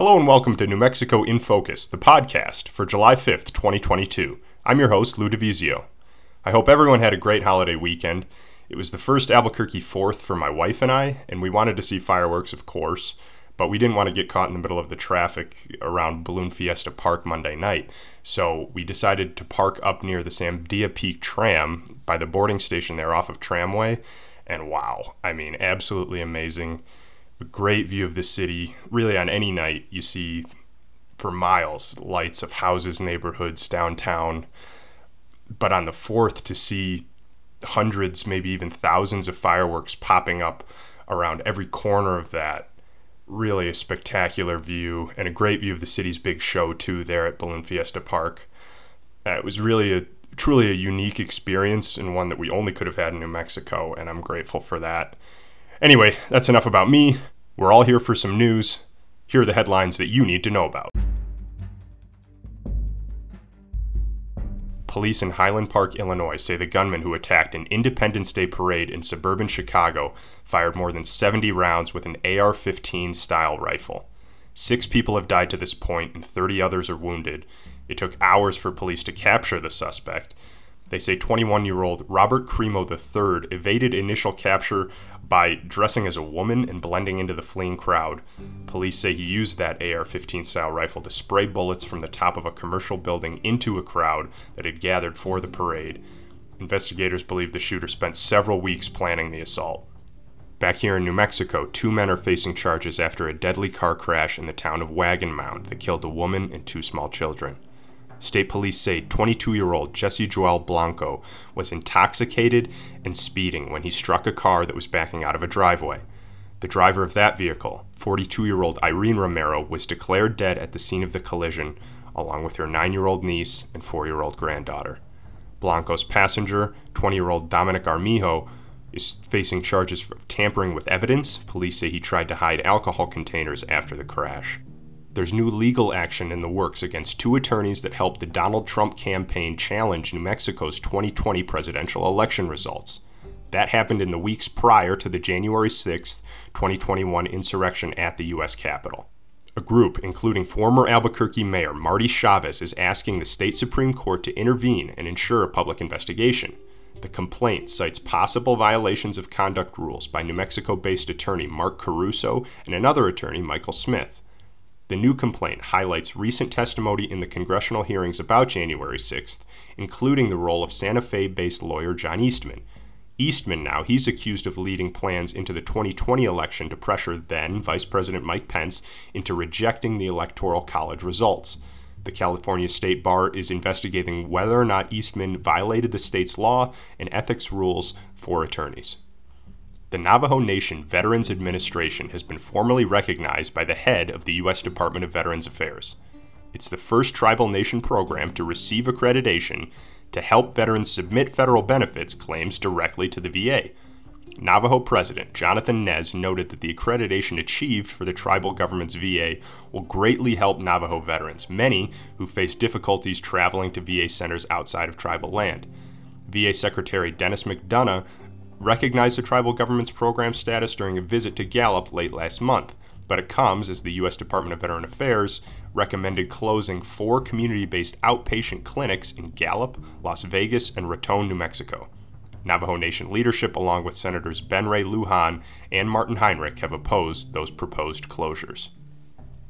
Hello and welcome to New Mexico in Focus, the podcast for July 5th, 2022. I'm your host, Lou DiVizio. I hope everyone had a great holiday weekend. It was the first Albuquerque 4th for my wife and I, and we wanted to see fireworks, of course, but we didn't want to get caught in the middle of the traffic around Balloon Fiesta Park Monday night. So we decided to park up near the Sandia Peak tram by the boarding station there off of Tramway. And wow, I mean, absolutely amazing a great view of the city. Really, on any night, you see for miles lights of houses, neighborhoods, downtown. But on the 4th, to see hundreds, maybe even thousands of fireworks popping up around every corner of that. Really a spectacular view and a great view of the city's big show, too, there at Balloon Fiesta Park. Uh, it was really a truly a unique experience and one that we only could have had in New Mexico, and I'm grateful for that. Anyway, that's enough about me. We're all here for some news. Here are the headlines that you need to know about. Police in Highland Park, Illinois say the gunman who attacked an Independence Day parade in suburban Chicago fired more than 70 rounds with an AR 15 style rifle. Six people have died to this point and 30 others are wounded. It took hours for police to capture the suspect. They say 21 year old Robert Crimo III evaded initial capture by dressing as a woman and blending into the fleeing crowd. Police say he used that AR 15 style rifle to spray bullets from the top of a commercial building into a crowd that had gathered for the parade. Investigators believe the shooter spent several weeks planning the assault. Back here in New Mexico, two men are facing charges after a deadly car crash in the town of Wagon Mound that killed a woman and two small children. State police say 22 year old Jesse Joel Blanco was intoxicated and speeding when he struck a car that was backing out of a driveway. The driver of that vehicle, 42 year old Irene Romero, was declared dead at the scene of the collision, along with her 9 year old niece and 4 year old granddaughter. Blanco's passenger, 20 year old Dominic Armijo, is facing charges of tampering with evidence. Police say he tried to hide alcohol containers after the crash there's new legal action in the works against two attorneys that helped the Donald Trump campaign challenge New Mexico's 2020 presidential election results. That happened in the weeks prior to the January 6, 2021 insurrection at the U.S. Capitol. A group, including former Albuquerque Mayor Marty Chavez, is asking the state Supreme Court to intervene and ensure a public investigation. The complaint cites possible violations of conduct rules by New Mexico based attorney Mark Caruso and another attorney, Michael Smith. The new complaint highlights recent testimony in the congressional hearings about January 6th, including the role of Santa Fe based lawyer John Eastman. Eastman now, he's accused of leading plans into the 2020 election to pressure then Vice President Mike Pence into rejecting the Electoral College results. The California State Bar is investigating whether or not Eastman violated the state's law and ethics rules for attorneys. The Navajo Nation Veterans Administration has been formally recognized by the head of the U.S. Department of Veterans Affairs. It's the first tribal nation program to receive accreditation to help veterans submit federal benefits claims directly to the VA. Navajo President Jonathan Nez noted that the accreditation achieved for the tribal government's VA will greatly help Navajo veterans, many who face difficulties traveling to VA centers outside of tribal land. VA Secretary Denis McDonough recognized the tribal government's program status during a visit to Gallup late last month, but it comes as the U.S. Department of Veteran Affairs recommended closing four community based outpatient clinics in Gallup, Las Vegas, and Raton, New Mexico. Navajo Nation leadership, along with Senators Ben Ray Lujan and Martin Heinrich, have opposed those proposed closures.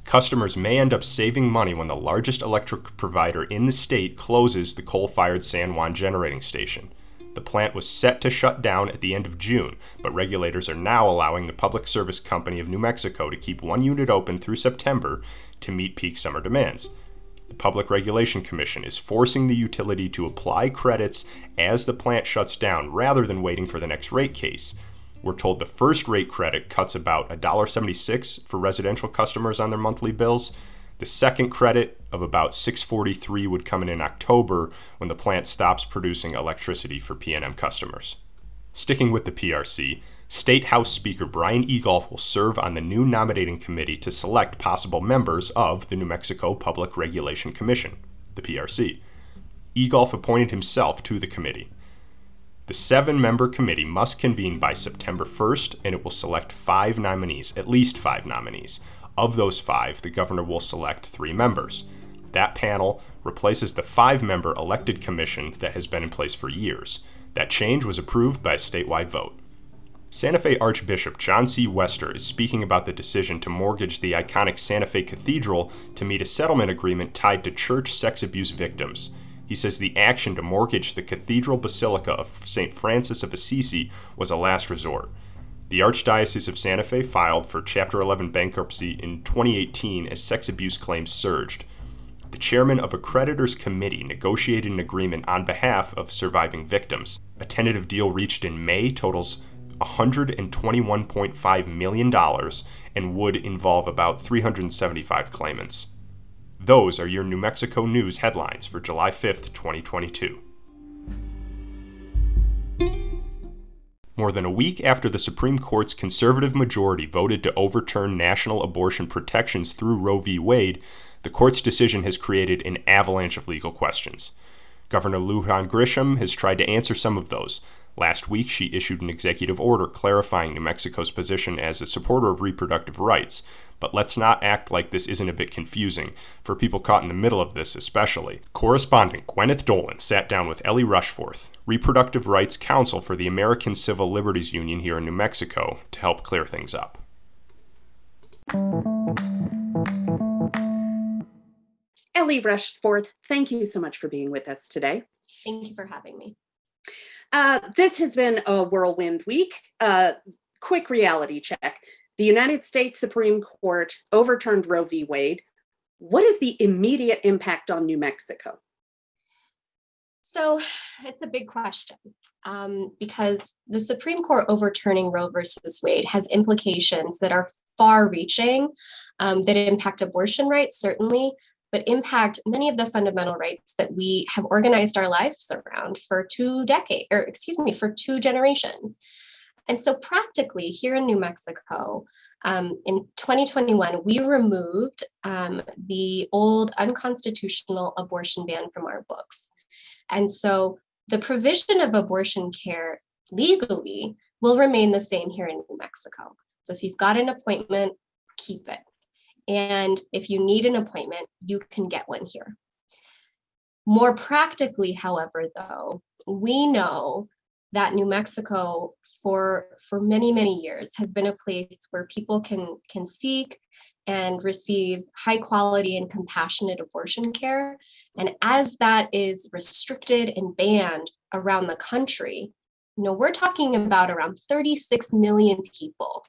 Customers may end up saving money when the largest electric provider in the state closes the coal fired San Juan generating station. The plant was set to shut down at the end of June, but regulators are now allowing the Public Service Company of New Mexico to keep one unit open through September to meet peak summer demands. The Public Regulation Commission is forcing the utility to apply credits as the plant shuts down rather than waiting for the next rate case. We're told the first rate credit cuts about $1.76 for residential customers on their monthly bills, the second credit of about 643 would come in in October when the plant stops producing electricity for PNM customers. Sticking with the PRC, State House Speaker Brian Egolf will serve on the new nominating committee to select possible members of the New Mexico Public Regulation Commission, the PRC. Egolf appointed himself to the committee. The seven member committee must convene by September 1st, and it will select five nominees, at least five nominees, Of those five, the governor will select three members. That panel replaces the five member elected commission that has been in place for years. That change was approved by a statewide vote. Santa Fe Archbishop John C. Wester is speaking about the decision to mortgage the iconic Santa Fe Cathedral to meet a settlement agreement tied to church sex abuse victims. He says the action to mortgage the Cathedral Basilica of St. Francis of Assisi was a last resort. The Archdiocese of Santa Fe filed for Chapter 11 bankruptcy in 2018 as sex abuse claims surged the chairman of a creditors committee negotiated an agreement on behalf of surviving victims. A tentative deal reached in May totals $121.5 million and would involve about 375 claimants. Those are your New Mexico News headlines for July 5th, 2022. More than a week after the Supreme Court's conservative majority voted to overturn national abortion protections through Roe v. Wade, the court's decision has created an avalanche of legal questions. Governor Lujan Grisham has tried to answer some of those. Last week, she issued an executive order clarifying New Mexico's position as a supporter of reproductive rights. But let's not act like this isn't a bit confusing, for people caught in the middle of this especially. Correspondent Gwyneth Doland sat down with Ellie Rushforth, reproductive rights counsel for the American Civil Liberties Union here in New Mexico, to help clear things up. Ellie Rushforth, thank you so much for being with us today. Thank you for having me. Uh, this has been a whirlwind week. Uh, quick reality check. The United States Supreme Court overturned Roe v. Wade. What is the immediate impact on New Mexico? So it's a big question um, because the Supreme Court overturning Roe versus Wade has implications that are far reaching um, that impact abortion rights, certainly, but impact many of the fundamental rights that we have organized our lives around for two decades, or excuse me, for two generations. And so, practically, here in New Mexico, um, in 2021, we removed um, the old unconstitutional abortion ban from our books. And so, the provision of abortion care legally will remain the same here in New Mexico. So, if you've got an appointment, keep it. And if you need an appointment, you can get one here. More practically, however, though, we know that New Mexico for for many many years has been a place where people can can seek and receive high quality and compassionate abortion care and as that is restricted and banned around the country you know we're talking about around 36 million people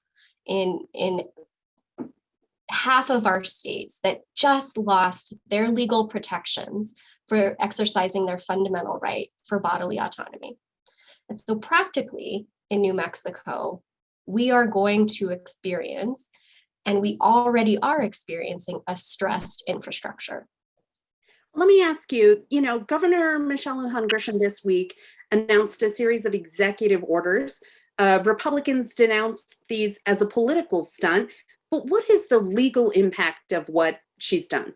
in in half of our states that just lost their legal protections for exercising their fundamental right for bodily autonomy. And so, practically in New Mexico, we are going to experience, and we already are experiencing, a stressed infrastructure. Let me ask you you know, Governor Michelle Lujan Grisham this week announced a series of executive orders. Uh, Republicans denounced these as a political stunt, but what is the legal impact of what she's done?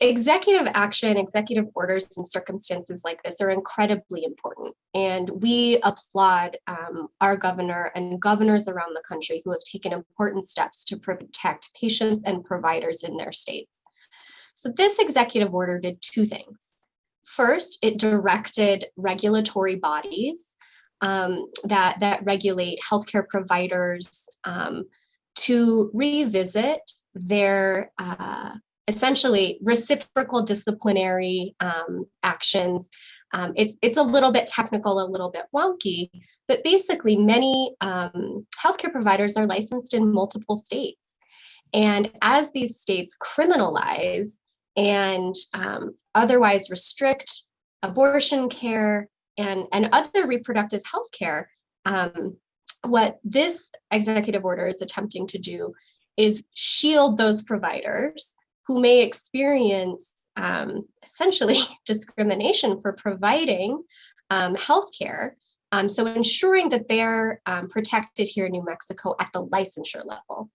Executive action, executive orders in circumstances like this are incredibly important. And we applaud um, our governor and governors around the country who have taken important steps to protect patients and providers in their states. So this executive order did two things. First, it directed regulatory bodies um, that that regulate healthcare providers um, to revisit their uh, essentially reciprocal disciplinary um, actions. Um, it's it's a little bit technical, a little bit wonky, but basically, many um, healthcare providers are licensed in multiple states, and as these states criminalize and um, otherwise restrict abortion care and, and other reproductive health care, um, what this executive order is attempting to do is shield those providers who may experience um, essentially discrimination for providing um, health care. Um, so ensuring that they're um, protected here in New Mexico at the licensure level.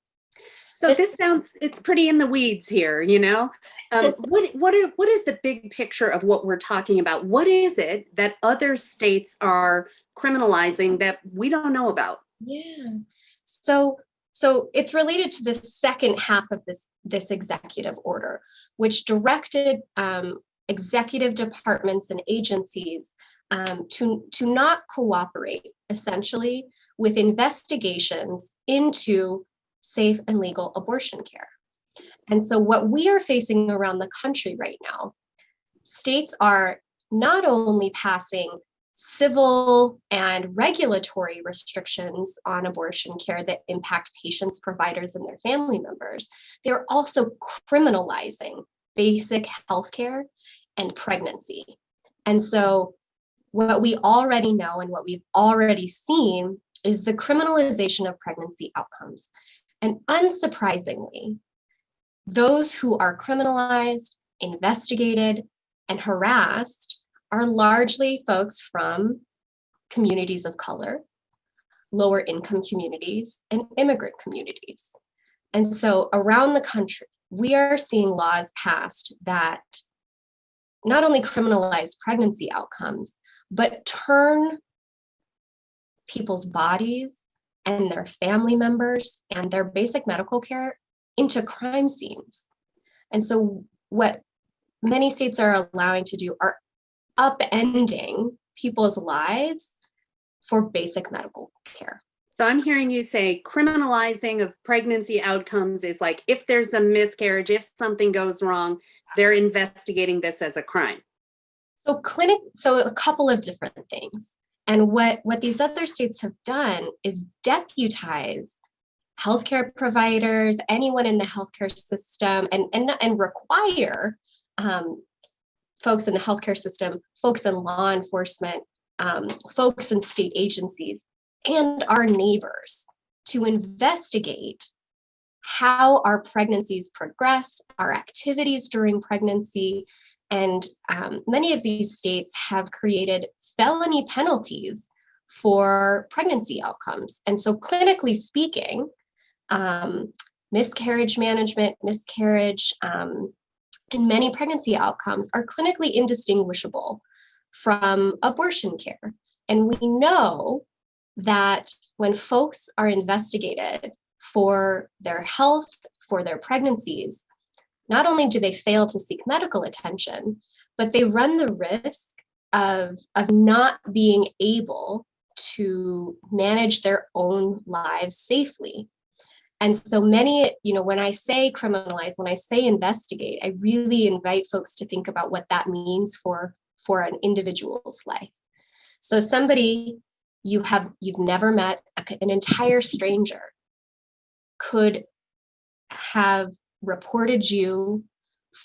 So this, sounds it's pretty in the weeds here, you know. Um, what what are, what is the big picture of what we're talking about? What is it that other states are criminalizing that we don't know about? Yeah. So So it's related to the second half of this, this executive order, which directed um, executive departments and agencies um, to, to not cooperate essentially with investigations into safe and legal abortion care. And so what we are facing around the country right now, states are not only passing civil and regulatory restrictions on abortion care that impact patients, providers, and their family members, they're also criminalizing basic healthcare and pregnancy. And so, what we already know and what we've already seen is the criminalization of pregnancy outcomes. And unsurprisingly, those who are criminalized, investigated, and harassed are largely folks from communities of color, lower income communities, and immigrant communities. And so around the country, we are seeing laws passed that not only criminalize pregnancy outcomes, but turn people's bodies and their family members and their basic medical care into crime scenes. And so, what many states are allowing to do are upending people's lives for basic medical care. So I'm hearing you say criminalizing of pregnancy outcomes is like if there's a miscarriage, if something goes wrong, they're investigating this as a crime. So clinic so a couple of different things. And what what these other states have done is deputize healthcare providers, anyone in the healthcare system, and and, and require um, folks in the healthcare system, folks in law enforcement, um, folks in state agencies, and our neighbors to investigate how our pregnancies progress, our activities during pregnancy. And um, many of these states have created felony penalties for pregnancy outcomes. And so, clinically speaking, um, miscarriage management, miscarriage, um, and many pregnancy outcomes are clinically indistinguishable from abortion care. And we know that when folks are investigated for their health, for their pregnancies, not only do they fail to seek medical attention, but they run the risk of, of not being able to manage their own lives safely. And so many, you know, when I say criminalize, when I say investigate, I really invite folks to think about what that means for for an individual's life. So somebody you have you've never met, an entire stranger could have reported you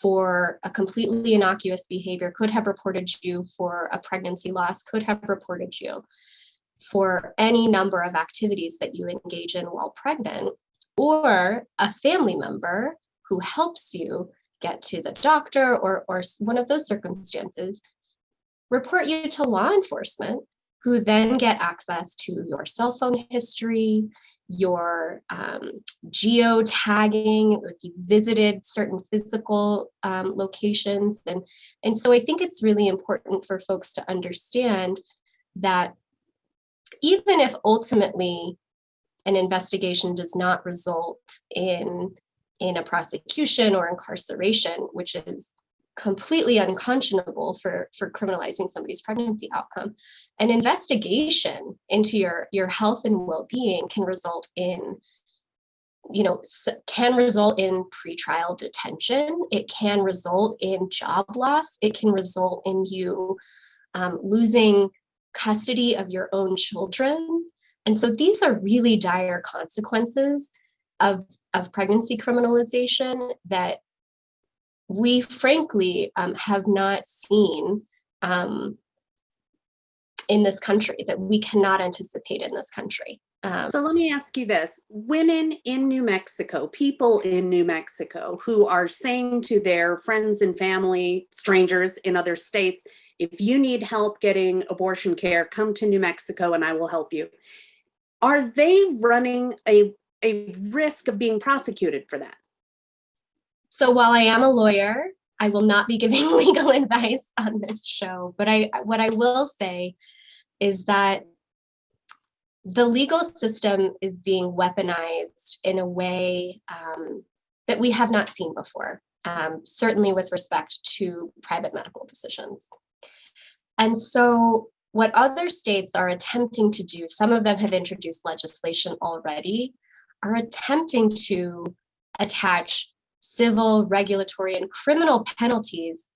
for a completely innocuous behavior, could have reported you for a pregnancy loss, could have reported you for any number of activities that you engage in while pregnant or a family member who helps you get to the doctor or, or one of those circumstances, report you to law enforcement, who then get access to your cell phone history, your um, geo tagging, if you visited certain physical um, locations. And, and so I think it's really important for folks to understand that even if ultimately an investigation does not result in in a prosecution or incarceration, which is completely unconscionable for for criminalizing somebody's pregnancy outcome. An investigation into your your health and well-being can result in you know can result in pretrial detention. It can result in job loss. It can result in you um, losing custody of your own children. And so these are really dire consequences of, of pregnancy criminalization that we frankly um, have not seen um, in this country, that we cannot anticipate in this country. Um, so let me ask you this women in New Mexico, people in New Mexico who are saying to their friends and family, strangers in other states, if you need help getting abortion care, come to New Mexico and I will help you are they running a, a risk of being prosecuted for that? So while I am a lawyer, I will not be giving legal advice on this show, but I what I will say is that the legal system is being weaponized in a way um, that we have not seen before, um, certainly with respect to private medical decisions. And so, what other states are attempting to do, some of them have introduced legislation already, are attempting to attach civil, regulatory, and criminal penalties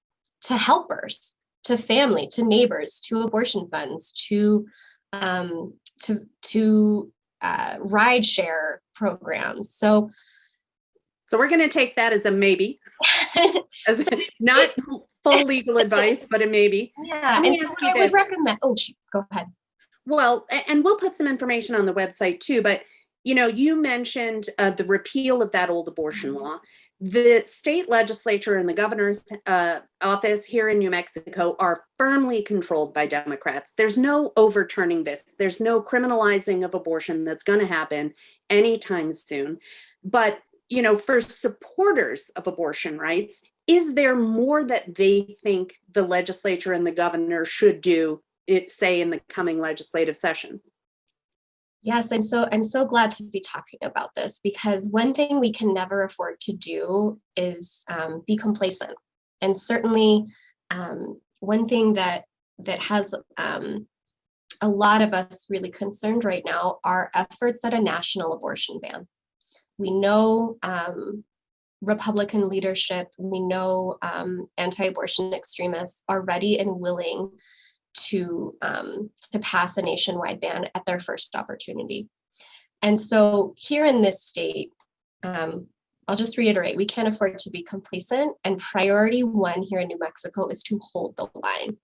to helpers, to family, to neighbors, to abortion funds, to um, to to uh, ride share programs. So, so we're going to take that as a maybe, as not full legal advice, but a maybe. Yeah, and so I would recommend. Oh, go ahead. Well, and we'll put some information on the website too. But you know, you mentioned uh, the repeal of that old abortion mm-hmm. law. The state legislature and the governor's uh, office here in New Mexico are firmly controlled by Democrats. There's no overturning this. There's no criminalizing of abortion that's going to happen anytime soon. But, you know, for supporters of abortion rights, is there more that they think the legislature and the governor should do, it, say, in the coming legislative session? Yes, I'm so I'm so glad to be talking about this because one thing we can never afford to do is um, be complacent, and certainly um, one thing that that has um, a lot of us really concerned right now are efforts at a national abortion ban. We know um, Republican leadership, we know um, anti-abortion extremists are ready and willing to um, to pass a nationwide ban at their first opportunity. And so here in this state, um, I'll just reiterate, we can't afford to be complacent. And priority one here in New Mexico is to hold the line.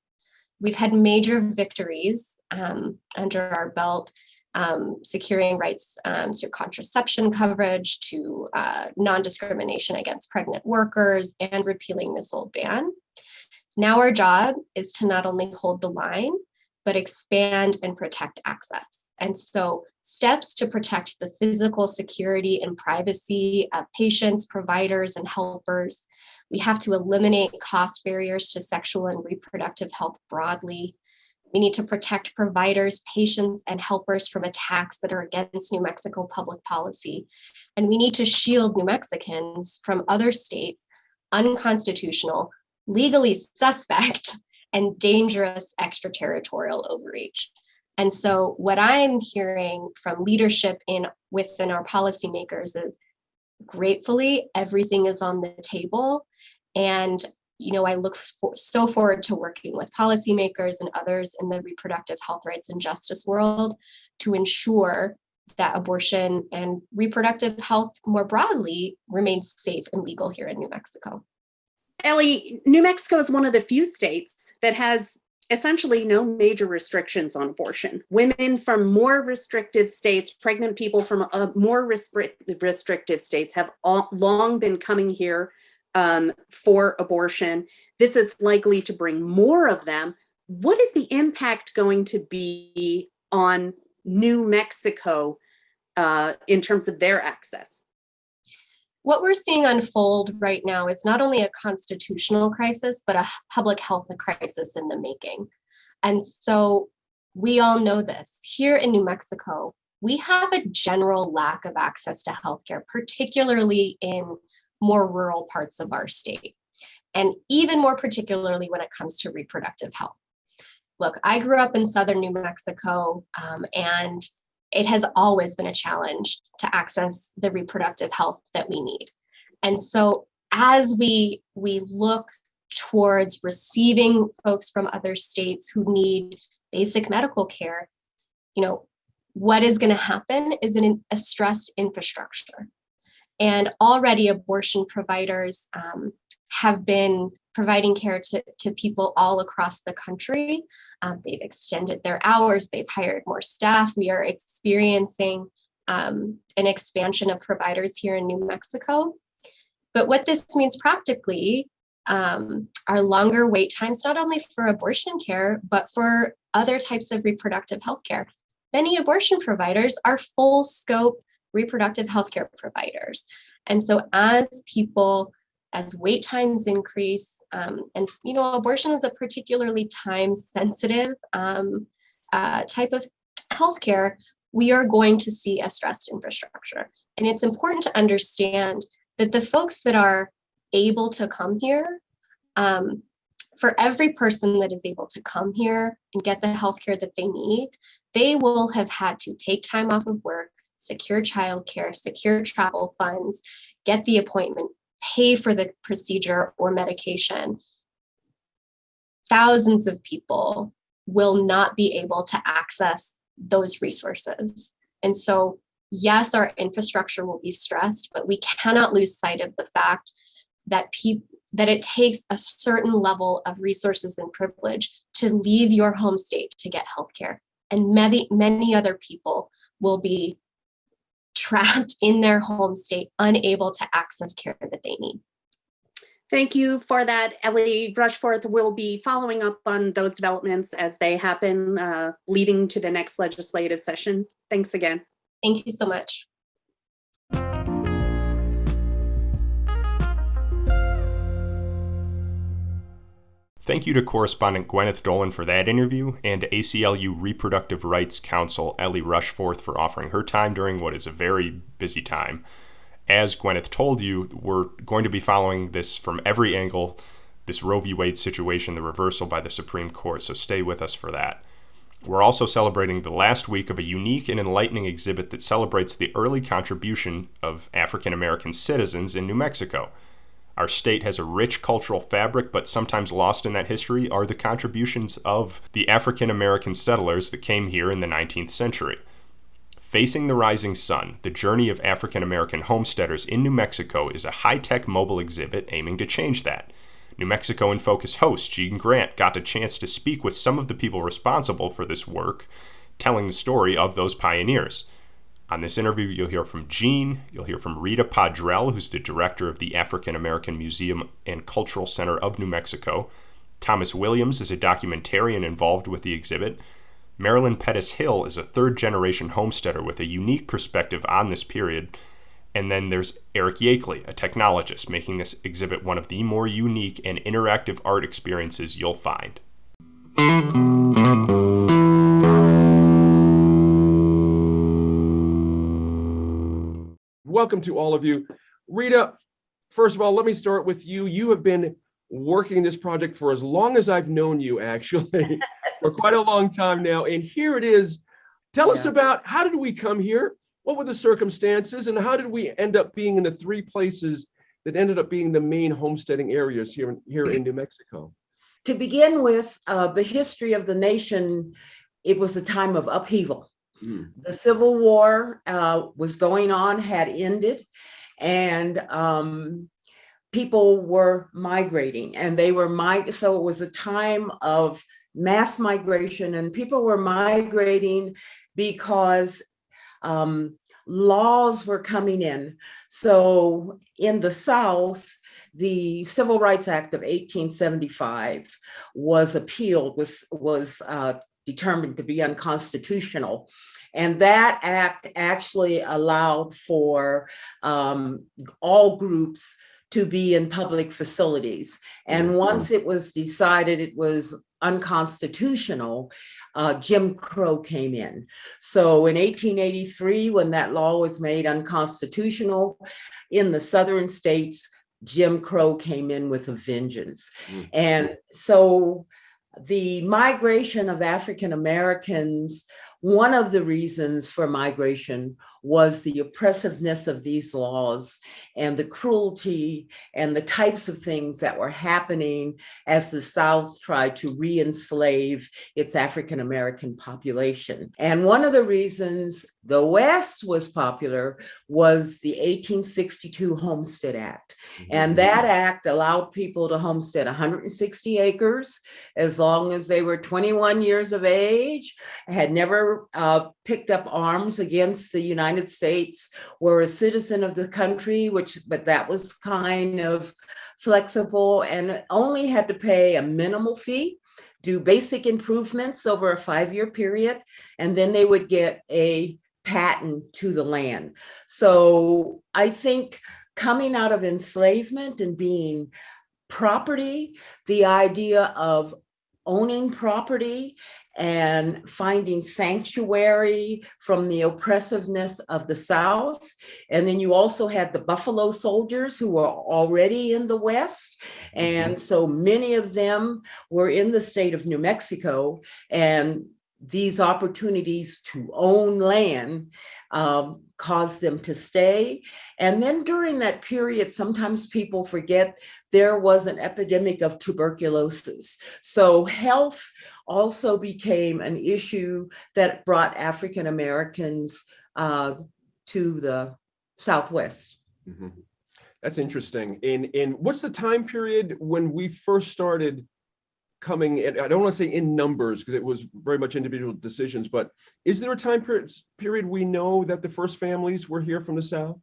We've had major victories um, under our belt, um, securing rights um, to contraception coverage, to uh, non discrimination against pregnant workers, and repealing this old ban. Now our job is to not only hold the line, but expand and protect access. And so steps to protect the physical security and privacy of patients, providers, and helpers. We have to eliminate cost barriers to sexual and reproductive health broadly. We need to protect providers, patients, and helpers from attacks that are against New Mexico public policy. And we need to shield New Mexicans from other states' unconstitutional legally suspect and dangerous extraterritorial overreach. And so what I'm hearing from leadership in within our policymakers is gratefully everything is on the table and you know i look for, so forward to working with policymakers and others in the reproductive health rights and justice world to ensure that abortion and reproductive health more broadly remains safe and legal here in new mexico Ellie, New Mexico is one of the few states that has essentially no major restrictions on abortion. Women from more restrictive states, pregnant people from uh, more restrictive states have long been coming here um, for abortion. This is likely to bring more of them. What is the impact going to be on New Mexico uh, in terms of their access? What we're seeing unfold right now is not only a constitutional crisis, but a public health crisis in the making. And so we all know this. Here in New Mexico, we have a general lack of access to healthcare, particularly in more rural parts of our state, and even more particularly when it comes to reproductive health. Look, I grew up in southern New Mexico, um, and it has always been a challenge to access the reproductive health that we need. And so as we we look towards receiving folks from other states who need basic medical care, you know, what is going to happen is an, a stressed infrastructure. And already abortion providers um, have been providing care to, to people all across the country. Um, they've extended their hours, they've hired more staff. We are experiencing um, an expansion of providers here in New Mexico. But what this means practically um, are longer wait times, not only for abortion care, but for other types of reproductive health care. Many abortion providers are full scope reproductive health care providers. And so as people as wait times increase, um, and you know, abortion is a particularly time sensitive um, uh, type of healthcare. we are going to see a stressed infrastructure. And it's important to understand that the folks that are able to come here, um, for every person that is able to come here and get the healthcare that they need, they will have had to take time off of work, secure childcare, secure travel funds, get the appointment, pay for the procedure or medication. Thousands of people will not be able to access those resources. And so, yes, our infrastructure will be stressed, but we cannot lose sight of the fact that people that it takes a certain level of resources and privilege to leave your home state to get healthcare. And many, many other people will be trapped in their home state, unable to access care that they need. Thank you for that, Ellie Rushforth will be following up on those developments as they happen, uh, leading to the next legislative session. Thanks again. Thank you so much. Thank you to correspondent Gwyneth Doland for that interview, and to ACLU Reproductive Rights Counsel Ellie Rushforth for offering her time during what is a very busy time as Gwyneth told you, we're going to be following this from every angle this Roe v. Wade situation, the reversal by the Supreme Court. So stay with us for that. We're also celebrating the last week of a unique and enlightening exhibit that celebrates the early contribution of African American citizens in New Mexico. Our state has a rich cultural fabric, but sometimes lost in that history are the contributions of the African American settlers that came here in the 19th century. Facing the Rising Sun The Journey of African American Homesteaders in New Mexico is a high tech mobile exhibit aiming to change that. New Mexico in Focus host Gene Grant got a chance to speak with some of the people responsible for this work, telling the story of those pioneers. On this interview, you'll hear from Gene, you'll hear from Rita Powdrell, who's the director of the African American Museum and Cultural Center of New Mexico. Thomas Williams is a documentarian involved with the exhibit. Marilyn Pettis Hill is a third generation homesteader with a unique perspective on this period. And then there's Eric Yakeley, a technologist, making this exhibit one of the more unique and interactive art experiences you'll find. Welcome to all of you. Rita, first of all, let me start with you. You have been working this project for as long as I've known you, actually, for quite a long time now. And here it is. Tell yeah. us about how did we come here? What were the circumstances? And how did we end up being in the three places that ended up being the main homesteading areas here in, here in New Mexico? To begin with, uh, the history of the nation, it was a time of upheaval. Mm. The Civil War uh, was going on, had ended, and um, people were migrating and they were mig- so it was a time of mass migration and people were migrating because um, laws were coming in so in the south the civil rights act of 1875 was appealed was was uh, determined to be unconstitutional and that act actually allowed for um, all groups to be in public facilities. And mm-hmm. once it was decided it was unconstitutional, uh, Jim Crow came in. So in 1883, when that law was made unconstitutional in the southern states, Jim Crow came in with a vengeance. Mm-hmm. And so the migration of African Americans one of the reasons for migration was the oppressiveness of these laws and the cruelty and the types of things that were happening as the South tried to re enslave its African American population. And one of the reasons the West was popular was the 1862 Homestead Act. And mm-hmm. that act allowed people to homestead 160 acres as long as they were 21 years of age, had never uh, picked up arms against the United States, were a citizen of the country, which, but that was kind of flexible and only had to pay a minimal fee do basic improvements over a five year period, and then they would get a patent to the land. So I think coming out of enslavement and being property, the idea of owning property and finding sanctuary from the oppressiveness of the South. And then you also had the Buffalo soldiers who were already in the West. And mm-hmm. so many of them were in the state of New Mexico. And these opportunities to own land um, caused them to stay. And then during that period, sometimes people forget there was an epidemic of tuberculosis. So health also became an issue that brought African Americans uh, to the Southwest. Mhm. That's interesting. In in what's the time period when we first started coming in? I don't want to say in numbers because it was very much individual decisions, but is there a time period period we know that the first families were here from the South?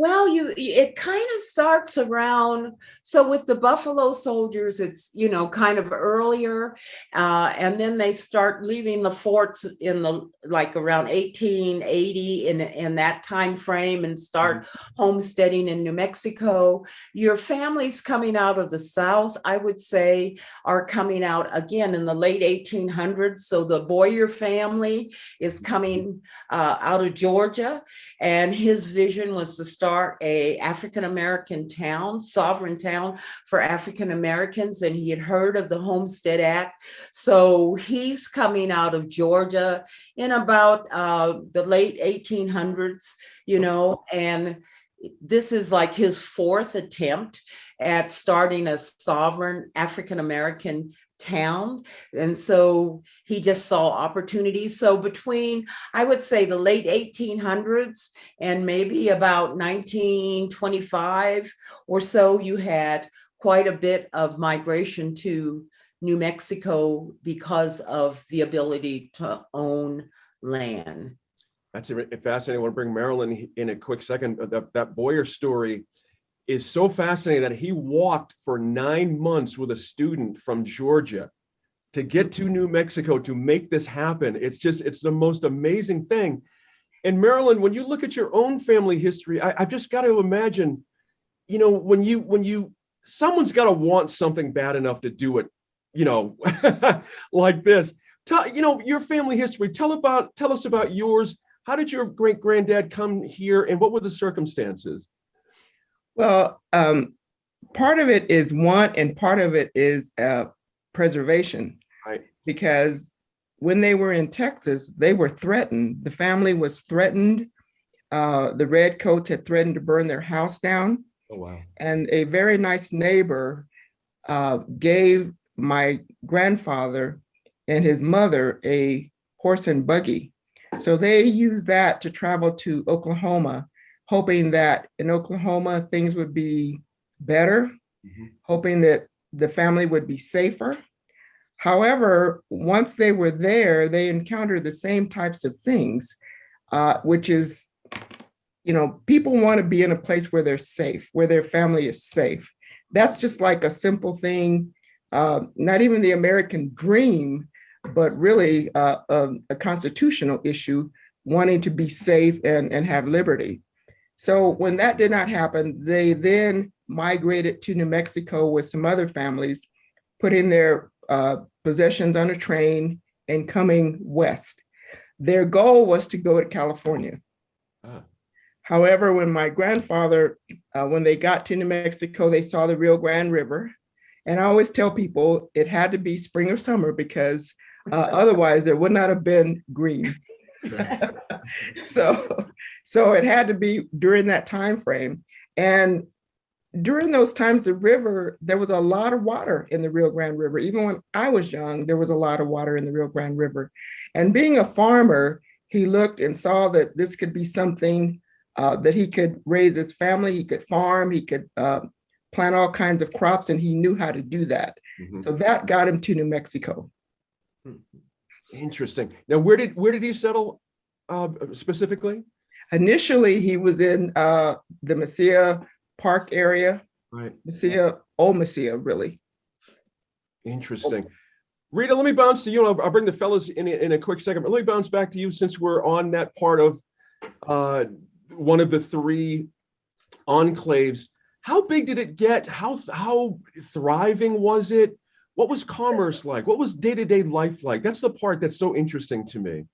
Well, you it kind of starts around so with the Buffalo Soldiers, it's you know kind of earlier, uh, and then they start leaving the forts in the like around 1880 in in that time frame and start homesteading in New Mexico. Your families coming out of the South, I would say, are coming out again in the late 1800s. So the Boyer family is coming uh, out of Georgia, and his vision was to start a African American town, sovereign town for African Americans, and he had heard of the Homestead Act. So he's coming out of Georgia in about uh, the late 1800s, you know, and this is like his fourth attempt at starting a sovereign African American town. And so he just saw opportunities. So between, I would say, the late 1800s and maybe about 1925 or so, you had quite a bit of migration to New Mexico because of the ability to own land. That's fascinating. I want to bring Marilyn in a quick second. That, that Boyer story is so fascinating that he walked for nine months with a student from Georgia to get to New Mexico to make this happen. It's just, it's the most amazing thing. And Marilyn, when you look at your own family history, I, I've just got to imagine, you know, when you, when you, someone's got to want something bad enough to do it, you know, like this. Tell, you know, your family history. Tell about, tell us about yours. How did your great granddad come here and what were the circumstances? Well, um, part of it is want, and part of it is uh, preservation. Right. Because when they were in Texas, they were threatened. The family was threatened. Uh, the Redcoats had threatened to burn their house down. Oh, wow. And a very nice neighbor uh, gave my grandfather and his mother a horse and buggy. So they used that to travel to Oklahoma, hoping that in Oklahoma things would be better, Mhm. hoping that the family would be safer. However, once they were there, they encountered the same types of things, uh, which is, you know, people want to be in a place where they're safe, where their family is safe. That's just like a simple thing, uh, not even the American dream, but really uh, um, a constitutional issue, wanting to be safe and, and have liberty. So when that did not happen, they then migrated to New Mexico with some other families, putting their uh, possessions on a train and coming west. Their goal was to go to California. Ah. However, when my grandfather, uh, when they got to New Mexico, they saw the Rio Grande River. And I always tell people it had to be spring or summer because uh, otherwise there would not have been green. so, so it had to be during that time frame. And during those times, the river, there was a lot of water in the Rio Grande River. Even when I was young, there was a lot of water in the Rio Grande River. And being a farmer, he looked and saw that this could be something uh, that he could raise his family, he could farm, he could uh, plant all kinds of crops, and he knew how to do that. Mhm. So that got him to New Mexico. Interesting. Now, where did, where did he settle uh, specifically? Initially, he was in uh, the Mesilla Park area, Right. Mesilla, old Mesilla, really. Interesting. Rita, let me bounce to you. and I'll, I'll bring the fellas in, a- in a quick second, but let me bounce back to you since we're on that part of uh, one of the three enclaves. How big did it get? How, how thriving was it? What was commerce like? What was day-to-day life like? That's the part that's so interesting to me.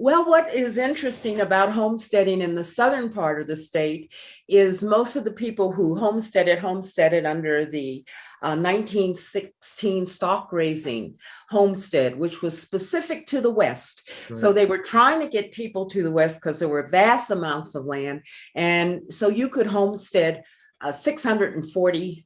Well, what is interesting about homesteading in the southern part of the state is most of the people who homesteaded homesteaded under the uh, 1916 stock raising homestead, which was specific to the West. So they were trying to get people to the West because there were vast amounts of land. And so you could homestead uh, 640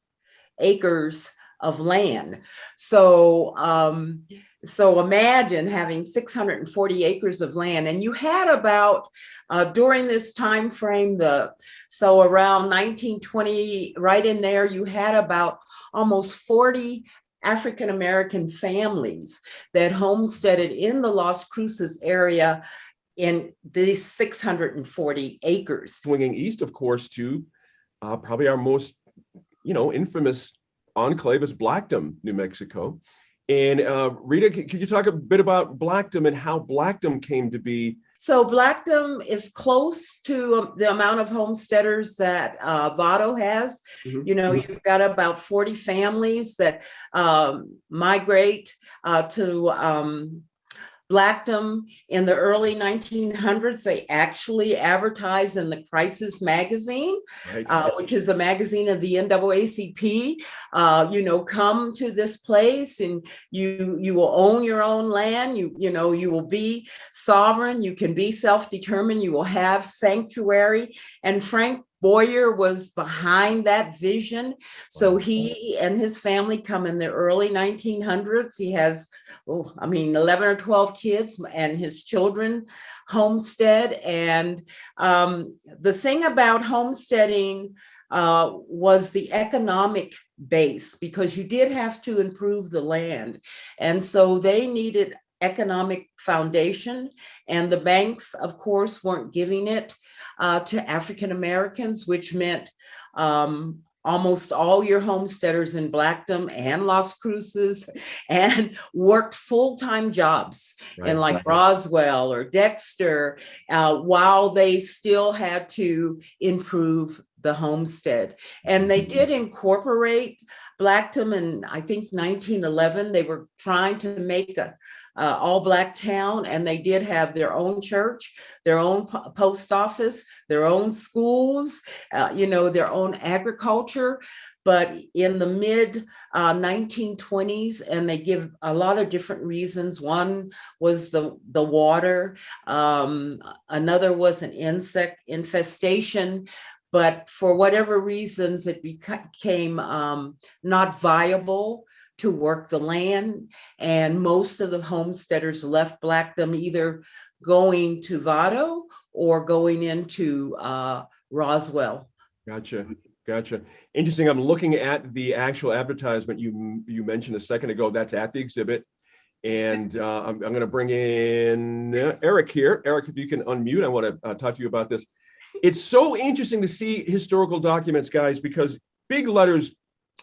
acres of land. So um, so imagine having 640 acres of land and you had about uh, during this time frame the so around 1920 right in there you had about almost 40 african american families that homesteaded in the las cruces area in these 640 acres Swinging east, of course, to uh, probably our most, you know, infamous enclave is Blackdom, New Mexico. And uh, Rita, could you talk a bit about Blackdom and how Blackdom came to be? So Blackdom is close to um, the amount of homesteaders that uh, Vado has. Mhm. You know, you've got about 40 families that um, migrate uh, to um, Blackdom in the early 1900s. They actually advertised in the Crisis magazine Right? uh, which is a magazine of the NAACP. Uh, you know, come to this place and you you will own your own land. You you know you will be sovereign. You can be self-determined. You will have sanctuary. And Frank Boyer was behind that vision. So he and his family come in the early 1900s. He has, oh, I mean, 11 or 12 kids and his children homestead. And um, the thing about homesteading uh, was the economic base because you did have to improve the land. And so they needed economic foundation and the banks of course weren't giving it uh, to african americans which meant um, almost all your homesteaders in blackdom and las cruces and worked full-time jobs Right. in like Roswell or Dexter, uh, while they still had to improve the homestead. And they did incorporate Blackdom in, I think, 1911. They were trying to make a uh, all black town and they did have their own church their own po- post office their own schools uh, you know their own agriculture but in the mid uh, 1920s and they give a lot of different reasons one was the the water um, another was an insect infestation but for whatever reasons it became um, not viable to work the land and most of the homesteaders left blackdom either going to vado or going into uh, roswell Gotcha, gotcha. Interesting. I'm looking at the actual advertisement you you mentioned a second ago. That's at the exhibit. And uh, I'm, I'm going to bring in uh, Eric here. Eric, if you can unmute, I want to uh, talk to you about this. It's so interesting to see historical documents, guys, because big letters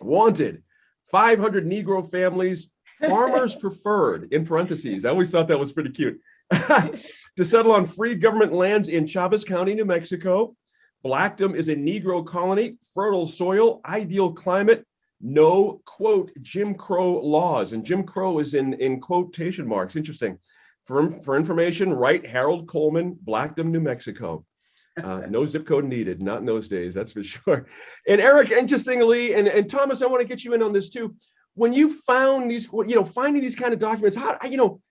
wanted, 500 Negro families, farmers preferred, in parentheses. I always thought that was pretty cute. to settle on free government lands in Chaves County, New Mexico. Blackdom is a Negro colony, fertile soil, ideal climate, no quote Jim Crow laws. And Jim Crow is in, in quotation marks. Interesting. For, for information, write Harold Coleman, Blackdom, New Mexico. Uh, no zip code needed, not in those days, that's for sure. And Eric, interestingly, and, and Thomas, I want to get you in on this too. When you found these, you know, finding these kind of documents, how, you know,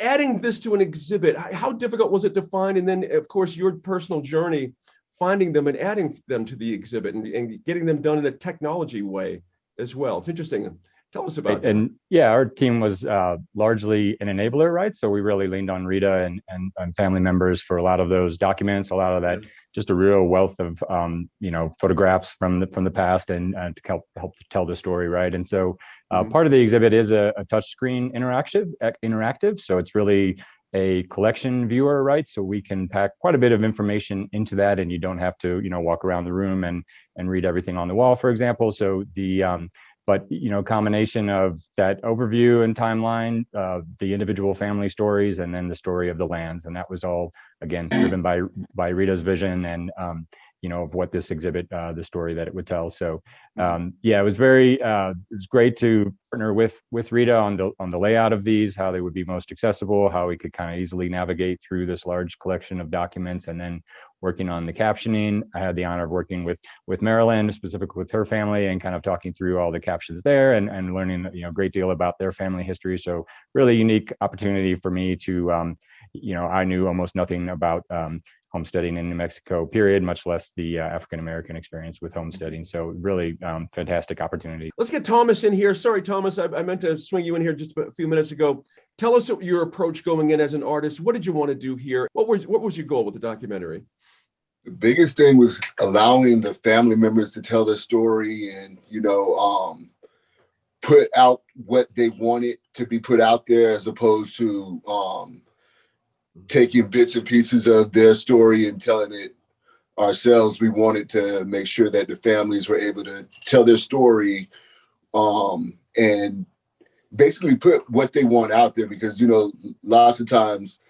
adding this to an exhibit, how difficult was it to find? And then, of course, your personal journey finding them and adding them to the exhibit and, and getting them done in a technology way as well. It's interesting. Tell us about that. And yeah, our team was uh, largely an enabler, right? So we really leaned on Rita and, and, and family members for a lot of those documents, a lot of that, just a real wealth of, um, you know, photographs from the, from the past and uh, to help, help to tell the story, right? And so uh, Mhm. part of the exhibit is a, a touchscreen interactive, interactive. So it's really a collection viewer, right? So we can pack quite a bit of information into that and you don't have to, you know, walk around the room and, and read everything on the wall, for example. So the, um, but you know combination of that overview and timeline uh, the individual family stories and then the story of the lands. And that was all again driven by by rita's vision and um, you know, of what this exhibit, uh, the story that it would tell. So, um, yeah, it was very, uh, it was great to partner with with Rita on the on the layout of these, how they would be most accessible, how we could kind of easily navigate through this large collection of documents, and then working on the captioning. I had the honor of working with with Marilyn, specifically with her family, and kind of talking through all the captions there, and and learning you know a great deal about their family history. So really unique opportunity for me to, um, you know, I knew almost nothing about um, homesteading in New Mexico, period, much less the uh, African American experience with homesteading. So really um, fantastic opportunity. Let's get Thomas in here. Sorry, Thomas, I, I, meant to swing you in here just a few minutes ago. Tell us your approach going in as an artist. What did you want to do here? What was what was your goal with the documentary? The biggest thing was allowing the family members to tell their story and you know um, put out what they wanted to be put out there as opposed to um, taking bits and pieces of their story and telling it ourselves. We wanted to make sure that the families were able to tell their story um, and basically put what they want out there because, you know, lots of times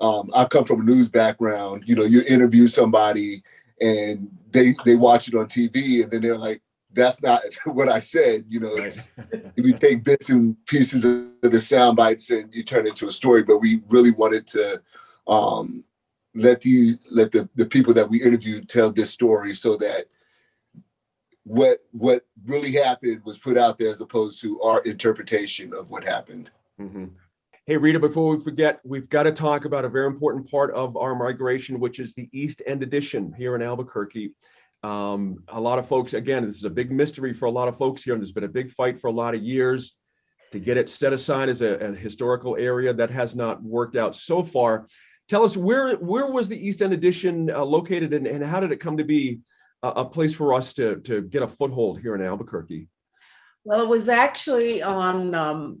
um, I come from a news background, you know, you interview somebody and they, they watch it on TV and then they're like, that's not what I said. You know, right. we take bits and pieces of the sound bites and you turn it into a story, but we really wanted to um, let the let the, the people that we interviewed tell this story so that what what really happened was put out there as opposed to our interpretation of what happened. Mm-hmm. Hey Rita, before we forget, we've got to talk about a very important part of our migration, which is the East End Addition here in Albuquerque. Um, a lot of folks, again, this is a big mystery for a lot of folks here, and there's been a big fight for a lot of years to get it set aside as a, a historical area that has not worked out so far. Tell us where where was the East End Addition uh, located, and, and how did it come to be a, a place for us to to get a foothold here in Albuquerque? Well, it was actually on um,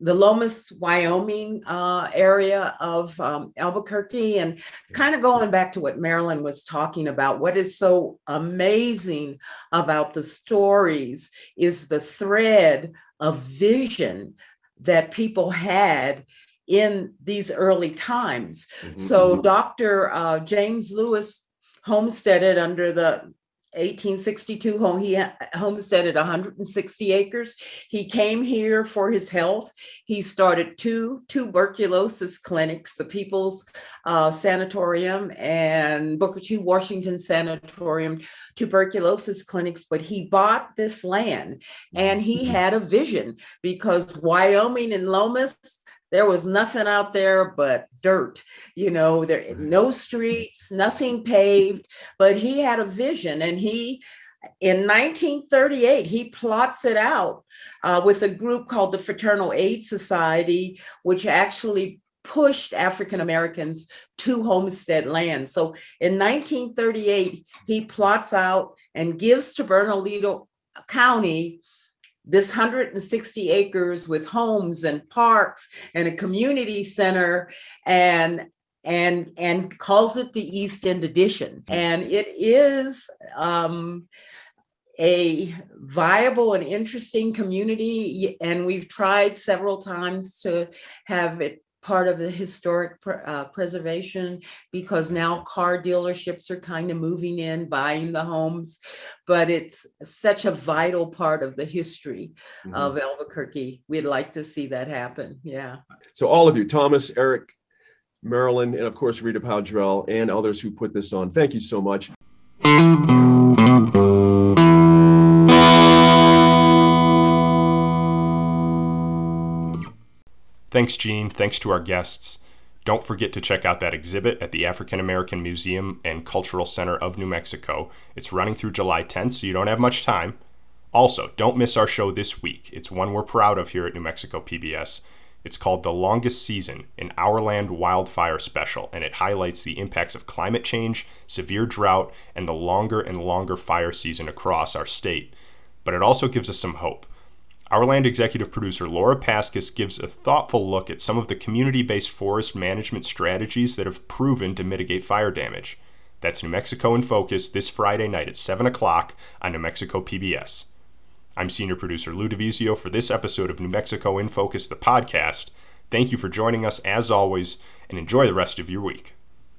the Lomas, Wyoming uh, area of um, Albuquerque, and kind of going back to what Marilyn was talking about. What is so amazing about the stories is the thread of vision that people had in these early times. Mm-hmm. So mm-hmm. Dr. Uh, James Lewis homesteaded under the 1862 home he homesteaded 160 acres. He came here for his health. He started two tuberculosis clinics the people's uh, sanatorium and booker t. Washington sanatorium tuberculosis clinics but he bought this land and he mm-hmm. had a vision because wyoming and lomas there was nothing out there but dirt you know there no streets nothing paved but he had a vision and he in 1938 he plots it out uh, with a group called the fraternal aid society which actually pushed African Americans to homestead land. So in 1938, he plots out and gives to Bernalillo County this 160 acres with homes and parks and a community center and and and calls it the east end addition. And it is um, a viable and interesting community and we've tried several times to have it part of the historic uh, preservation because now car dealerships are kind of moving in, buying the homes, but it's such a vital part of the history mm-hmm. of Albuquerque. We'd like to see that happen. Yeah. So, all of you, Thomas, Eric, Marilyn, and of course, Rita Powdrell, and others who put this on, thank you so much. Thanks, Gene. Thanks to our guests. Don't forget to check out that exhibit at the African American Museum and Cultural Center of New Mexico. It's running through July 10th, so you don't have much time. Also, don't miss our show this week. It's one we're proud of here at New Mexico PBS. It's called The Longest Season, an Our Land Wildfire Special, and it highlights the impacts of climate change, severe drought, and the longer and longer fire season across our state. But it also gives us some hope. Our land executive producer Laura Paskus gives a thoughtful look at some of the community based forest management strategies that have proven to mitigate fire damage. That's New Mexico in Focus this Friday night at 7 o'clock on New Mexico PBS. I'm senior producer Lou DiVizio for this episode of New Mexico in Focus, the podcast. Thank you for joining us as always, and enjoy the rest of your week.